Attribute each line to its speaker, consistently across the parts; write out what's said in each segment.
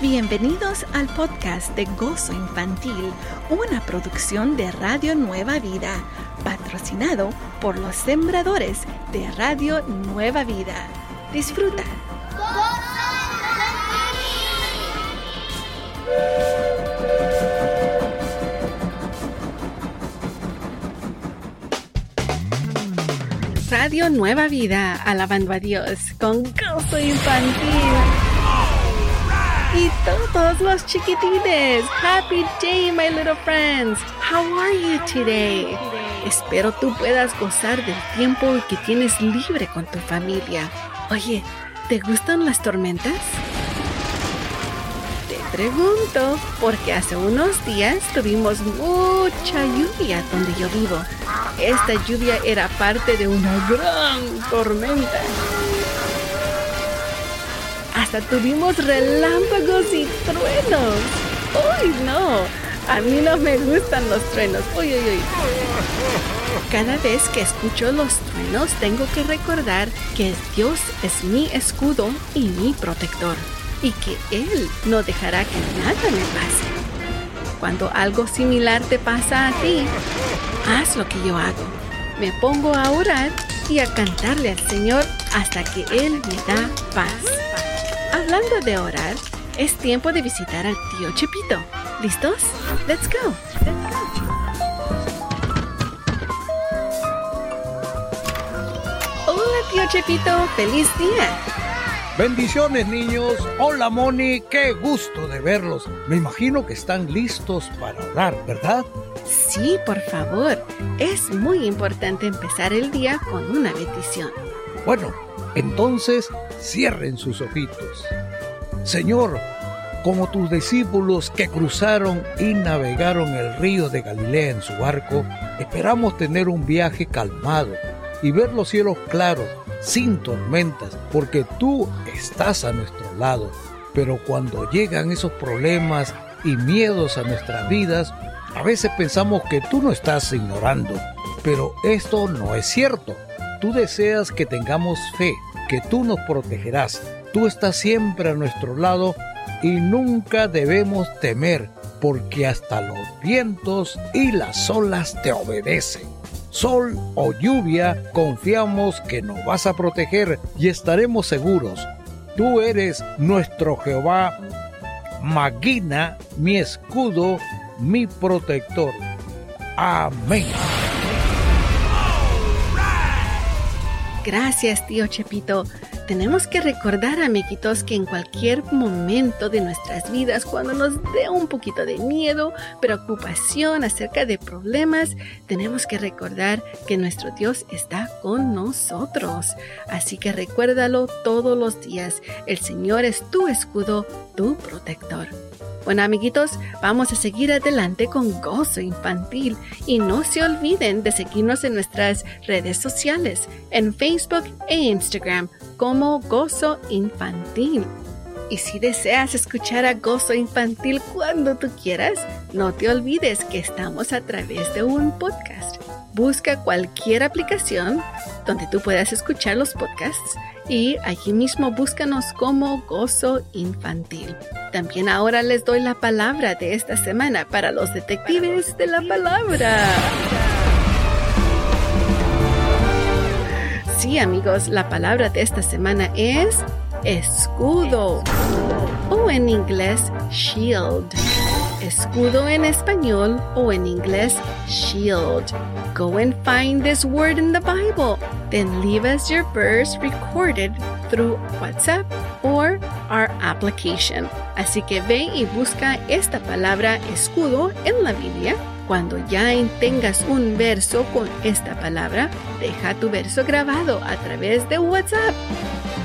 Speaker 1: Bienvenidos al podcast de Gozo Infantil, una producción de Radio Nueva Vida, patrocinado por los sembradores de Radio Nueva Vida. Disfruta. Radio Nueva Vida, alabando a Dios con Gozo Infantil y todos los chiquitines. Happy day, my little friends. How are you today? Espero tú puedas gozar del tiempo que tienes libre con tu familia. Oye, ¿te gustan las tormentas? Te pregunto, porque hace unos días tuvimos mucha lluvia donde yo vivo. Esta lluvia era parte de una gran tormenta. Hasta tuvimos relámpagos y truenos. ¡Uy, no! A mí no me gustan los truenos. ¡Uy, uy, uy! Cada vez que escucho los truenos tengo que recordar que Dios es mi escudo y mi protector y que Él no dejará que nada me pase. Cuando algo similar te pasa a ti, haz lo que yo hago. Me pongo a orar y a cantarle al Señor hasta que Él me da paz. Hablando de orar, es tiempo de visitar al tío Chepito. ¿Listos? Let's go. Hola tío Chepito, feliz día.
Speaker 2: Bendiciones niños. Hola Moni, qué gusto de verlos. Me imagino que están listos para orar, ¿verdad?
Speaker 1: Sí, por favor. Es muy importante empezar el día con una bendición.
Speaker 2: Bueno, entonces cierren sus ojitos. Señor, como tus discípulos que cruzaron y navegaron el río de Galilea en su barco, esperamos tener un viaje calmado y ver los cielos claros, sin tormentas, porque tú estás a nuestro lado. Pero cuando llegan esos problemas y miedos a nuestras vidas, a veces pensamos que tú no estás ignorando, pero esto no es cierto. Tú deseas que tengamos fe, que tú nos protegerás. Tú estás siempre a nuestro lado y nunca debemos temer, porque hasta los vientos y las olas te obedecen. Sol o lluvia, confiamos que nos vas a proteger y estaremos seguros. Tú eres nuestro Jehová, Maguina, mi escudo, mi protector. Amén.
Speaker 1: Gracias, tío Chepito. Tenemos que recordar, amiguitos, que en cualquier momento de nuestras vidas, cuando nos dé un poquito de miedo, preocupación acerca de problemas, tenemos que recordar que nuestro Dios está con nosotros. Así que recuérdalo todos los días. El Señor es tu escudo, tu protector. Bueno, amiguitos, vamos a seguir adelante con Gozo Infantil y no se olviden de seguirnos en nuestras redes sociales, en Facebook e Instagram como Gozo Infantil. Y si deseas escuchar a Gozo Infantil cuando tú quieras, no te olvides que estamos a través de un podcast. Busca cualquier aplicación donde tú puedas escuchar los podcasts y allí mismo búscanos como Gozo Infantil. También ahora les doy la palabra de esta semana para los detectives de la palabra. Sí amigos, la palabra de esta semana es escudo o en inglés shield escudo en español o en inglés shield. Go and find this word in the Bible. Then leave us your verse recorded through WhatsApp or our application. Así que ve y busca esta palabra escudo en la Biblia. Cuando ya tengas un verso con esta palabra, deja tu verso grabado a través de WhatsApp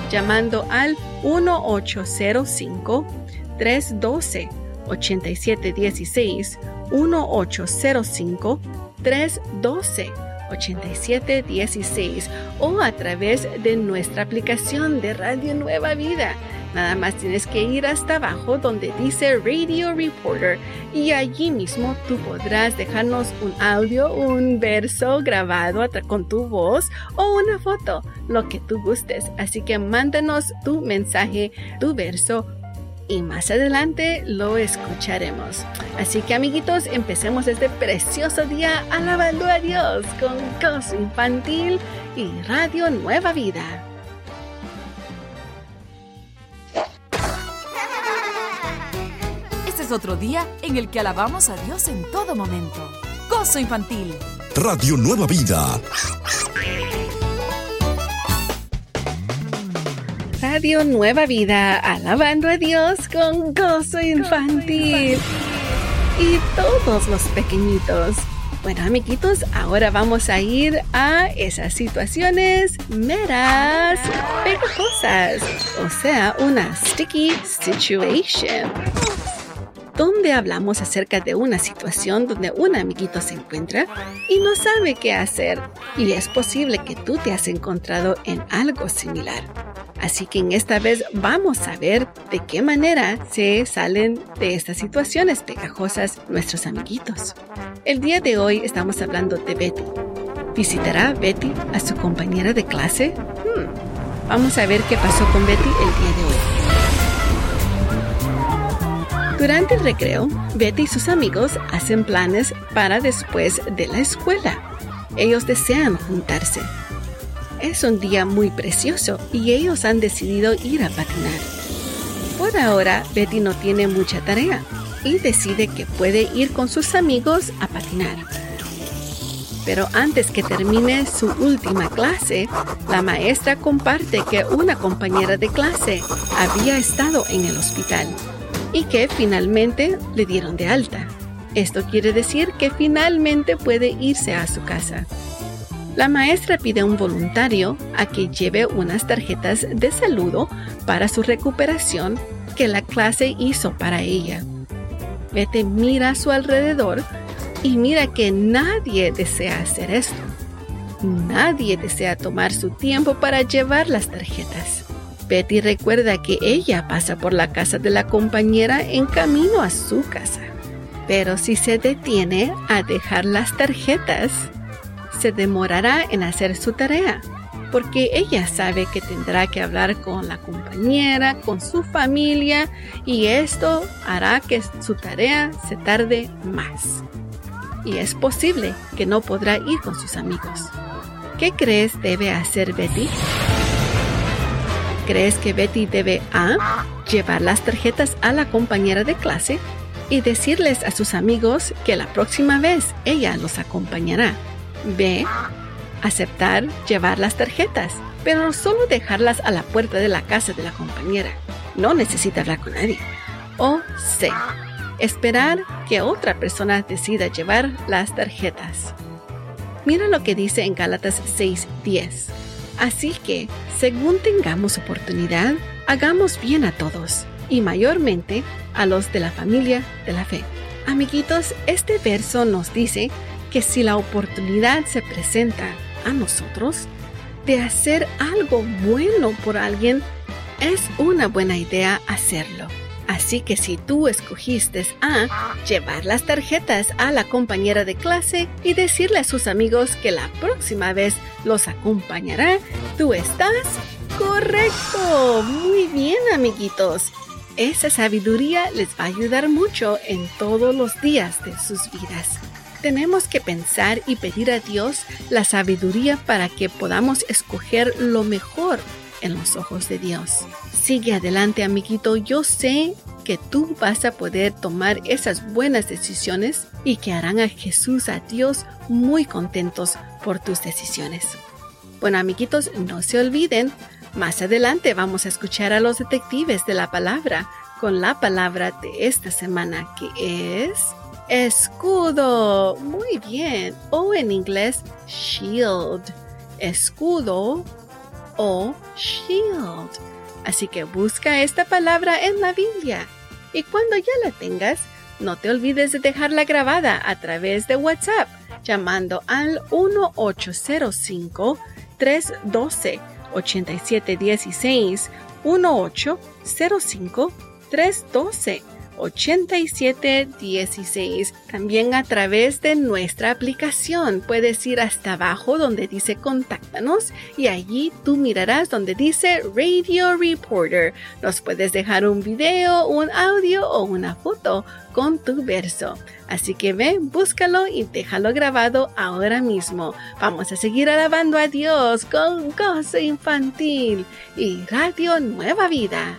Speaker 1: llamando al 1805 312 8716 1805 312 8716 o a través de nuestra aplicación de Radio Nueva Vida. Nada más tienes que ir hasta abajo donde dice Radio Reporter y allí mismo tú podrás dejarnos un audio, un verso grabado con tu voz o una foto, lo que tú gustes. Así que mándanos tu mensaje, tu verso y más adelante lo escucharemos. Así que amiguitos, empecemos este precioso día alabando a Dios con Gozo Infantil y Radio Nueva Vida.
Speaker 3: Este es otro día en el que alabamos a Dios en todo momento. Gozo Infantil.
Speaker 4: Radio Nueva Vida
Speaker 1: Radio Nueva Vida, alabando a Dios con gozo infantil. Y todos los pequeñitos. Bueno, amiguitos, ahora vamos a ir a esas situaciones meras pegajosas, o sea, una sticky situation donde hablamos acerca de una situación donde un amiguito se encuentra y no sabe qué hacer y es posible que tú te has encontrado en algo similar. Así que en esta vez vamos a ver de qué manera se salen de estas situaciones pegajosas nuestros amiguitos. El día de hoy estamos hablando de Betty. ¿Visitará Betty a su compañera de clase? Hmm, vamos a ver qué pasó con Betty el día de hoy. Durante el recreo, Betty y sus amigos hacen planes para después de la escuela. Ellos desean juntarse, es un día muy precioso y ellos han decidido ir a patinar. Por ahora, Betty no tiene mucha tarea y decide que puede ir con sus amigos a patinar. Pero antes que termine su última clase, la maestra comparte que una compañera de clase había estado en el hospital y que finalmente le dieron de alta. Esto quiere decir que finalmente puede irse a su casa. La maestra pide a un voluntario a que lleve unas tarjetas de saludo para su recuperación que la clase hizo para ella. Betty mira a su alrededor y mira que nadie desea hacer esto. Nadie desea tomar su tiempo para llevar las tarjetas. Betty recuerda que ella pasa por la casa de la compañera en camino a su casa. Pero si se detiene a dejar las tarjetas, se demorará en hacer su tarea, porque ella sabe que tendrá que hablar con la compañera, con su familia, y esto hará que su tarea se tarde más. Y es posible que no podrá ir con sus amigos. ¿Qué crees debe hacer Betty? ¿Crees que Betty debe A. llevar las tarjetas a la compañera de clase y decirles a sus amigos que la próxima vez ella los acompañará? B. Aceptar llevar las tarjetas, pero solo dejarlas a la puerta de la casa de la compañera. No necesita hablar con nadie. O C. Esperar que otra persona decida llevar las tarjetas. Mira lo que dice en Gálatas 6:10. Así que, según tengamos oportunidad, hagamos bien a todos, y mayormente a los de la familia de la fe. Amiguitos, este verso nos dice que si la oportunidad se presenta a nosotros de hacer algo bueno por alguien, es una buena idea hacerlo. Así que si tú escogiste a llevar las tarjetas a la compañera de clase y decirle a sus amigos que la próxima vez los acompañará, tú estás correcto. Muy bien, amiguitos. Esa sabiduría les va a ayudar mucho en todos los días de sus vidas tenemos que pensar y pedir a Dios la sabiduría para que podamos escoger lo mejor en los ojos de Dios. Sigue adelante, amiguito. Yo sé que tú vas a poder tomar esas buenas decisiones y que harán a Jesús, a Dios, muy contentos por tus decisiones. Bueno, amiguitos, no se olviden, más adelante vamos a escuchar a los detectives de la palabra con la palabra de esta semana que es Escudo. Muy bien. O en inglés, shield. Escudo o shield. Así que busca esta palabra en la Biblia. Y cuando ya la tengas, no te olvides de dejarla grabada a través de WhatsApp llamando al 1805 312 8716 1805 312 8716. También a través de nuestra aplicación puedes ir hasta abajo donde dice contáctanos y allí tú mirarás donde dice Radio Reporter. Nos puedes dejar un video, un audio o una foto con tu verso. Así que ve, búscalo y déjalo grabado ahora mismo. Vamos a seguir alabando a Dios con gozo infantil y Radio Nueva Vida.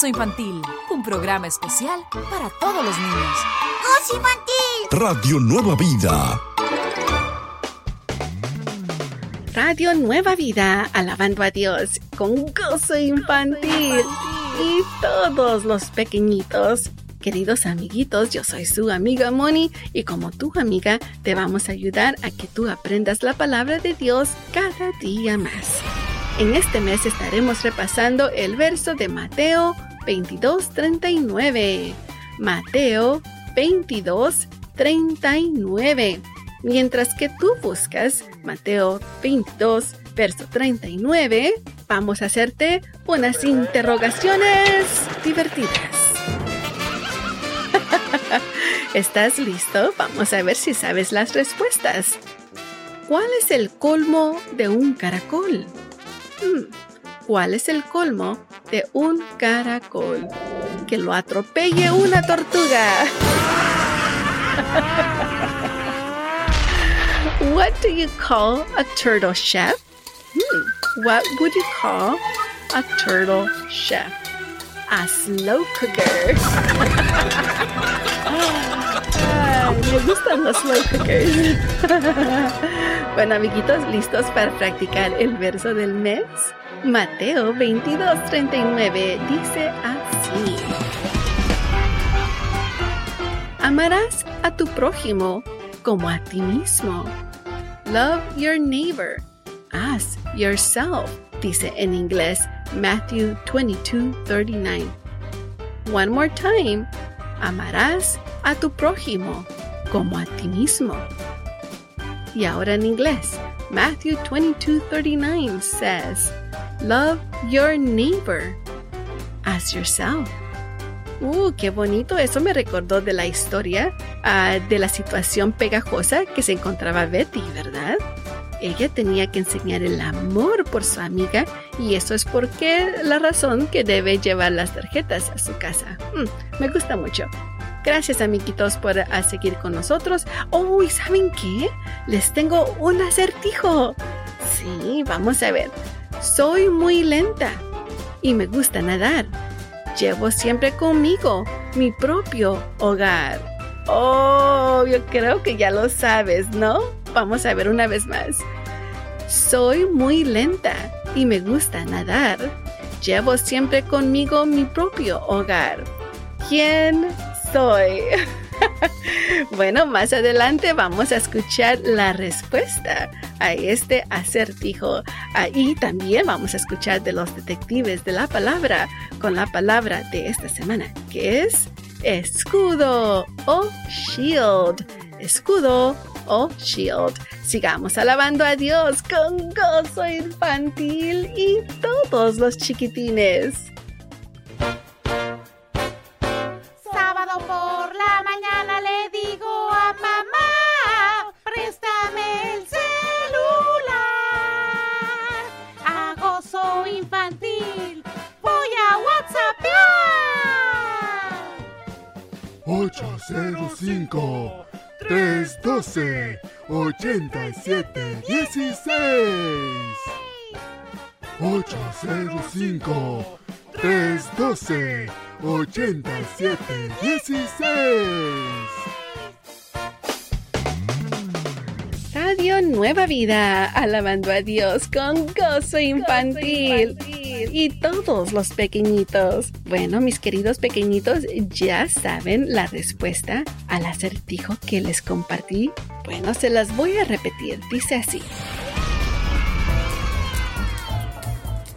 Speaker 3: Gozo Infantil, un programa especial para todos los niños.
Speaker 5: ¡Gozo Infantil!
Speaker 4: Radio Nueva Vida.
Speaker 1: Radio Nueva Vida, alabando a Dios con gozo infantil y todos los pequeñitos. Queridos amiguitos, yo soy su amiga Moni y como tu amiga te vamos a ayudar a que tú aprendas la palabra de Dios cada día más. En este mes estaremos repasando el verso de Mateo 22:39. Mateo 22:39. Mientras que tú buscas Mateo 22, verso 39, vamos a hacerte unas interrogaciones divertidas. ¿Estás listo? Vamos a ver si sabes las respuestas. ¿Cuál es el colmo de un caracol? Hmm, ¿Cuál es el colmo de un caracol? Que lo atropelle una tortuga. What do you call a turtle chef? Hmm, what would you call a turtle chef? A slow cooker. Me gustan los slow cookers. bueno, amiguitos, ¿listos para practicar el verso del mes? Mateo 22:39 dice así. Amarás a tu prójimo como a ti mismo. Love your neighbor as yourself, dice en inglés Matthew 22:39. One more time. Amarás a tu prójimo como a ti mismo. Y ahora en inglés, Matthew 22:39 says, Love your neighbor as yourself. Uh, qué bonito. Eso me recordó de la historia uh, de la situación pegajosa que se encontraba Betty, ¿verdad? Ella tenía que enseñar el amor por su amiga y eso es porque la razón que debe llevar las tarjetas a su casa. Mm, me gusta mucho. Gracias amiguitos por uh, seguir con nosotros. Oh, ¿y saben qué? Les tengo un acertijo. Sí, vamos a ver. Soy muy lenta y me gusta nadar llevo siempre conmigo mi propio hogar. Oh, yo creo que ya lo sabes, ¿no? Vamos a ver una vez más. Soy muy lenta y me gusta nadar. Llevo siempre conmigo mi propio hogar. ¿Quién soy? bueno, más adelante vamos a escuchar la respuesta a este acertijo. Ahí también vamos a escuchar de los detectives de la palabra con la palabra de esta semana, que es escudo o shield. Escudo o shield. Sigamos alabando a Dios con gozo infantil y todos los chiquitines.
Speaker 6: 805 312 8716 805 312 8716
Speaker 1: Radio Nueva Vida, alabando a Dios con gozo infantil. Y todos los pequeñitos. Bueno, mis queridos pequeñitos, ¿ya saben la respuesta al acertijo que les compartí? Bueno, se las voy a repetir. Dice así.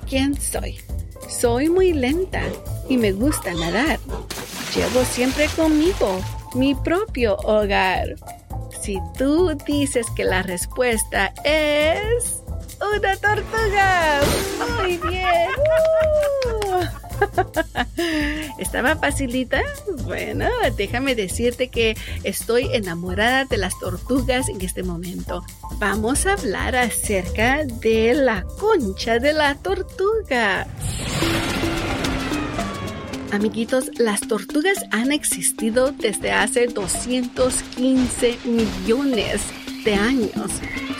Speaker 1: ¿Quién soy? Soy muy lenta y me gusta nadar. Llevo siempre conmigo mi propio hogar. Si tú dices que la respuesta es una tortuga, muy bien. Uh. ¿Estaba facilita? Bueno, déjame decirte que estoy enamorada de las tortugas en este momento. Vamos a hablar acerca de la concha de la tortuga. Amiguitos, las tortugas han existido desde hace 215 millones años.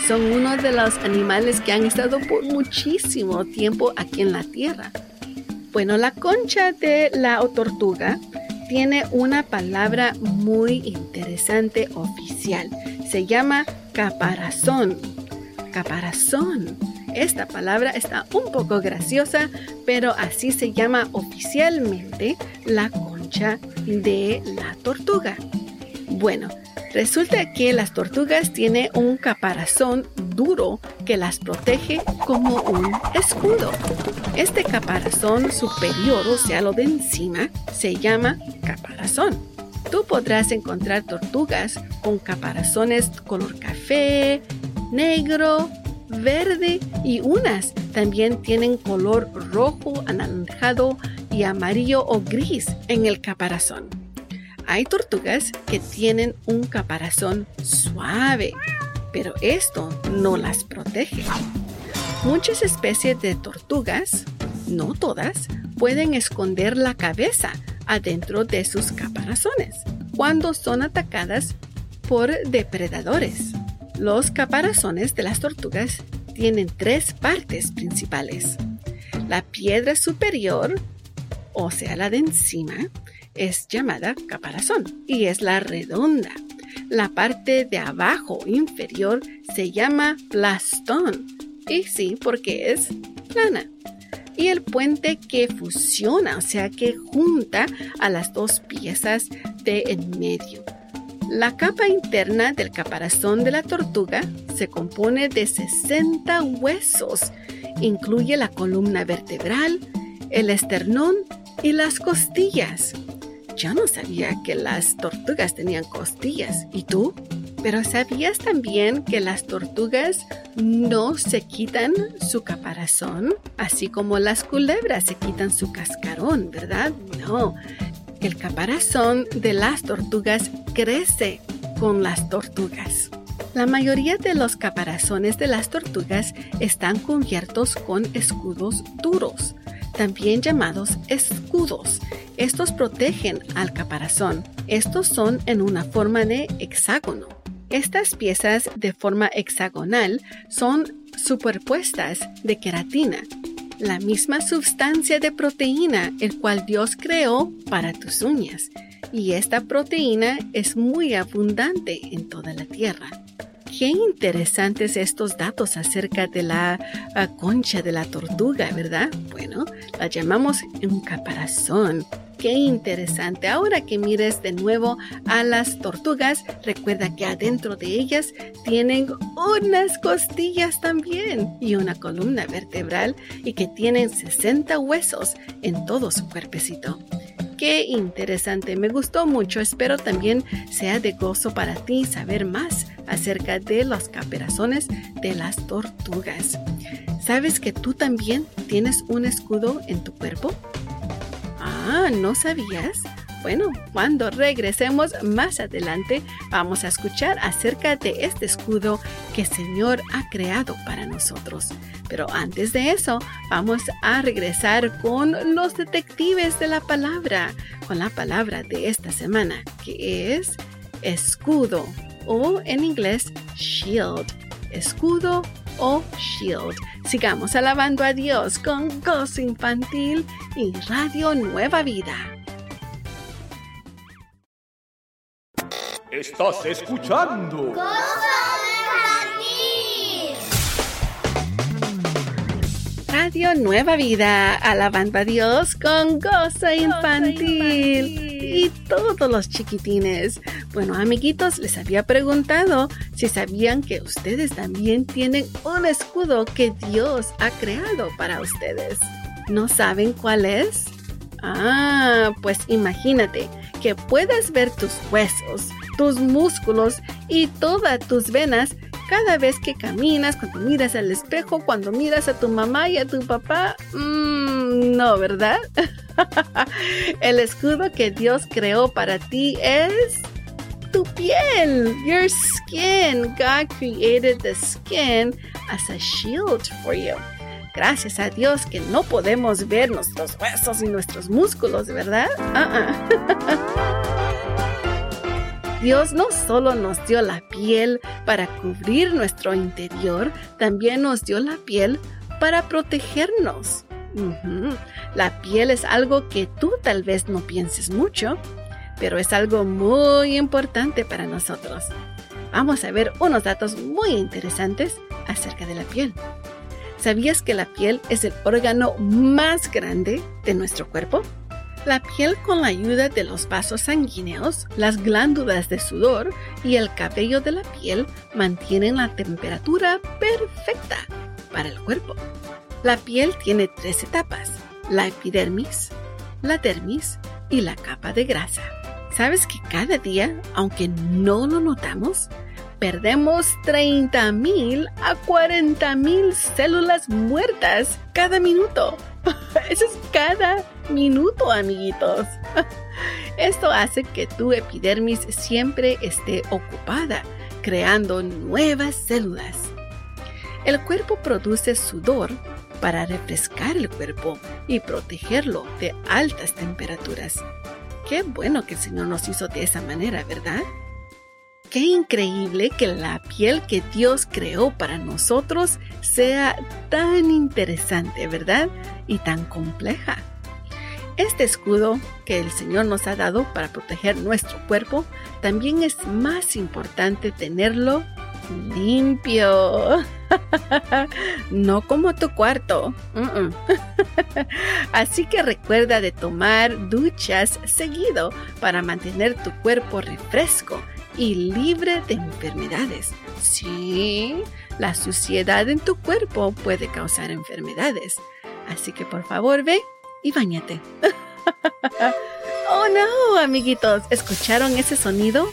Speaker 1: Son uno de los animales que han estado por muchísimo tiempo aquí en la Tierra. Bueno, la concha de la tortuga tiene una palabra muy interesante oficial. Se llama caparazón. Caparazón. Esta palabra está un poco graciosa, pero así se llama oficialmente la concha de la tortuga. Bueno, Resulta que las tortugas tienen un caparazón duro que las protege como un escudo. Este caparazón superior, o sea, lo de encima, se llama caparazón. Tú podrás encontrar tortugas con caparazones color café, negro, verde y unas también tienen color rojo, anaranjado y amarillo o gris en el caparazón. Hay tortugas que tienen un caparazón suave, pero esto no las protege. Muchas especies de tortugas, no todas, pueden esconder la cabeza adentro de sus caparazones cuando son atacadas por depredadores. Los caparazones de las tortugas tienen tres partes principales. La piedra superior, o sea, la de encima, es llamada caparazón y es la redonda. La parte de abajo inferior se llama plastón y sí, porque es plana. Y el puente que fusiona, o sea que junta a las dos piezas de en medio. La capa interna del caparazón de la tortuga se compone de 60 huesos. Incluye la columna vertebral, el esternón y las costillas. Yo no sabía que las tortugas tenían costillas. ¿Y tú? Pero ¿sabías también que las tortugas no se quitan su caparazón? Así como las culebras se quitan su cascarón, ¿verdad? No. El caparazón de las tortugas crece con las tortugas. La mayoría de los caparazones de las tortugas están cubiertos con escudos duros, también llamados escudos, estos protegen al caparazón. Estos son en una forma de hexágono. Estas piezas de forma hexagonal son superpuestas de queratina, la misma sustancia de proteína el cual Dios creó para tus uñas. Y esta proteína es muy abundante en toda la tierra. Qué interesantes estos datos acerca de la ah, concha de la tortuga, ¿verdad? Bueno, la llamamos un caparazón. Qué interesante. Ahora que mires de nuevo a las tortugas, recuerda que adentro de ellas tienen unas costillas también y una columna vertebral y que tienen 60 huesos en todo su cuerpecito. Qué interesante, me gustó mucho. Espero también sea de gozo para ti saber más acerca de los caparazones de las tortugas. ¿Sabes que tú también tienes un escudo en tu cuerpo? Ah, ¿no sabías? Bueno, cuando regresemos más adelante, vamos a escuchar acerca de este escudo que el Señor ha creado para nosotros. Pero antes de eso, vamos a regresar con los detectives de la palabra, con la palabra de esta semana, que es escudo o en inglés shield. Escudo o shield. Sigamos alabando a Dios con gozo infantil y Radio Nueva Vida.
Speaker 7: Estás escuchando.
Speaker 1: Radio Nueva Vida, alabando a Dios con gozo infantil. Y todos los chiquitines. Bueno, amiguitos, les había preguntado si sabían que ustedes también tienen un escudo que Dios ha creado para ustedes. ¿No saben cuál es? Ah, pues imagínate que puedas ver tus huesos, tus músculos y todas tus venas cada vez que caminas, cuando miras al espejo, cuando miras a tu mamá y a tu papá. Mmm, no, ¿verdad? El escudo que Dios creó para ti es tu piel, your skin. God created the skin as a shield for you. Gracias a Dios que no podemos ver nuestros huesos y nuestros músculos, ¿verdad? Uh-uh. Dios no solo nos dio la piel para cubrir nuestro interior, también nos dio la piel para protegernos. La piel es algo que tú tal vez no pienses mucho, pero es algo muy importante para nosotros. Vamos a ver unos datos muy interesantes acerca de la piel. ¿Sabías que la piel es el órgano más grande de nuestro cuerpo? La piel con la ayuda de los vasos sanguíneos, las glándulas de sudor y el cabello de la piel mantienen la temperatura perfecta para el cuerpo. La piel tiene tres etapas, la epidermis, la dermis y la capa de grasa. ¿Sabes que cada día, aunque no lo notamos, perdemos 30.000 a 40.000 células muertas cada minuto? Eso es cada minuto, amiguitos. Esto hace que tu epidermis siempre esté ocupada, creando nuevas células. El cuerpo produce sudor para refrescar el cuerpo y protegerlo de altas temperaturas. Qué bueno que el Señor nos hizo de esa manera, ¿verdad? Qué increíble que la piel que Dios creó para nosotros sea tan interesante, ¿verdad? Y tan compleja. Este escudo que el Señor nos ha dado para proteger nuestro cuerpo, también es más importante tenerlo limpio. no como tu cuarto. Así que recuerda de tomar duchas seguido para mantener tu cuerpo refresco y libre de enfermedades. Sí, la suciedad en tu cuerpo puede causar enfermedades. Así que por favor ve y bañate. oh no, amiguitos, ¿escucharon ese sonido?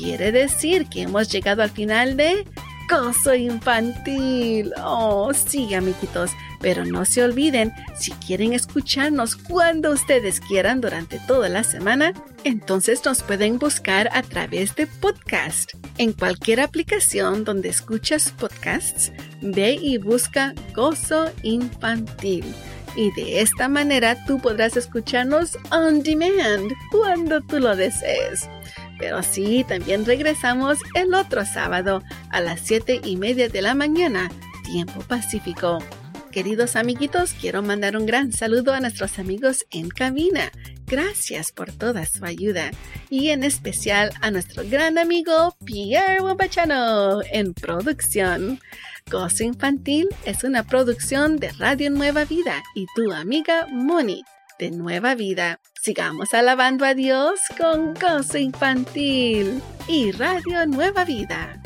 Speaker 1: Quiere decir que hemos llegado al final de Gozo Infantil. Oh, sí, amiguitos. Pero no se olviden, si quieren escucharnos cuando ustedes quieran durante toda la semana, entonces nos pueden buscar a través de podcast. En cualquier aplicación donde escuchas podcasts, ve y busca Gozo Infantil. Y de esta manera tú podrás escucharnos on demand cuando tú lo desees. Pero sí, también regresamos el otro sábado a las 7 y media de la mañana, tiempo pacífico. Queridos amiguitos, quiero mandar un gran saludo a nuestros amigos en cabina. Gracias por toda su ayuda. Y en especial a nuestro gran amigo Pierre Wabachano en producción. Gozo Infantil es una producción de Radio Nueva Vida y tu amiga Moni de Nueva Vida. Sigamos alabando a Dios con Gozo Infantil y Radio Nueva Vida.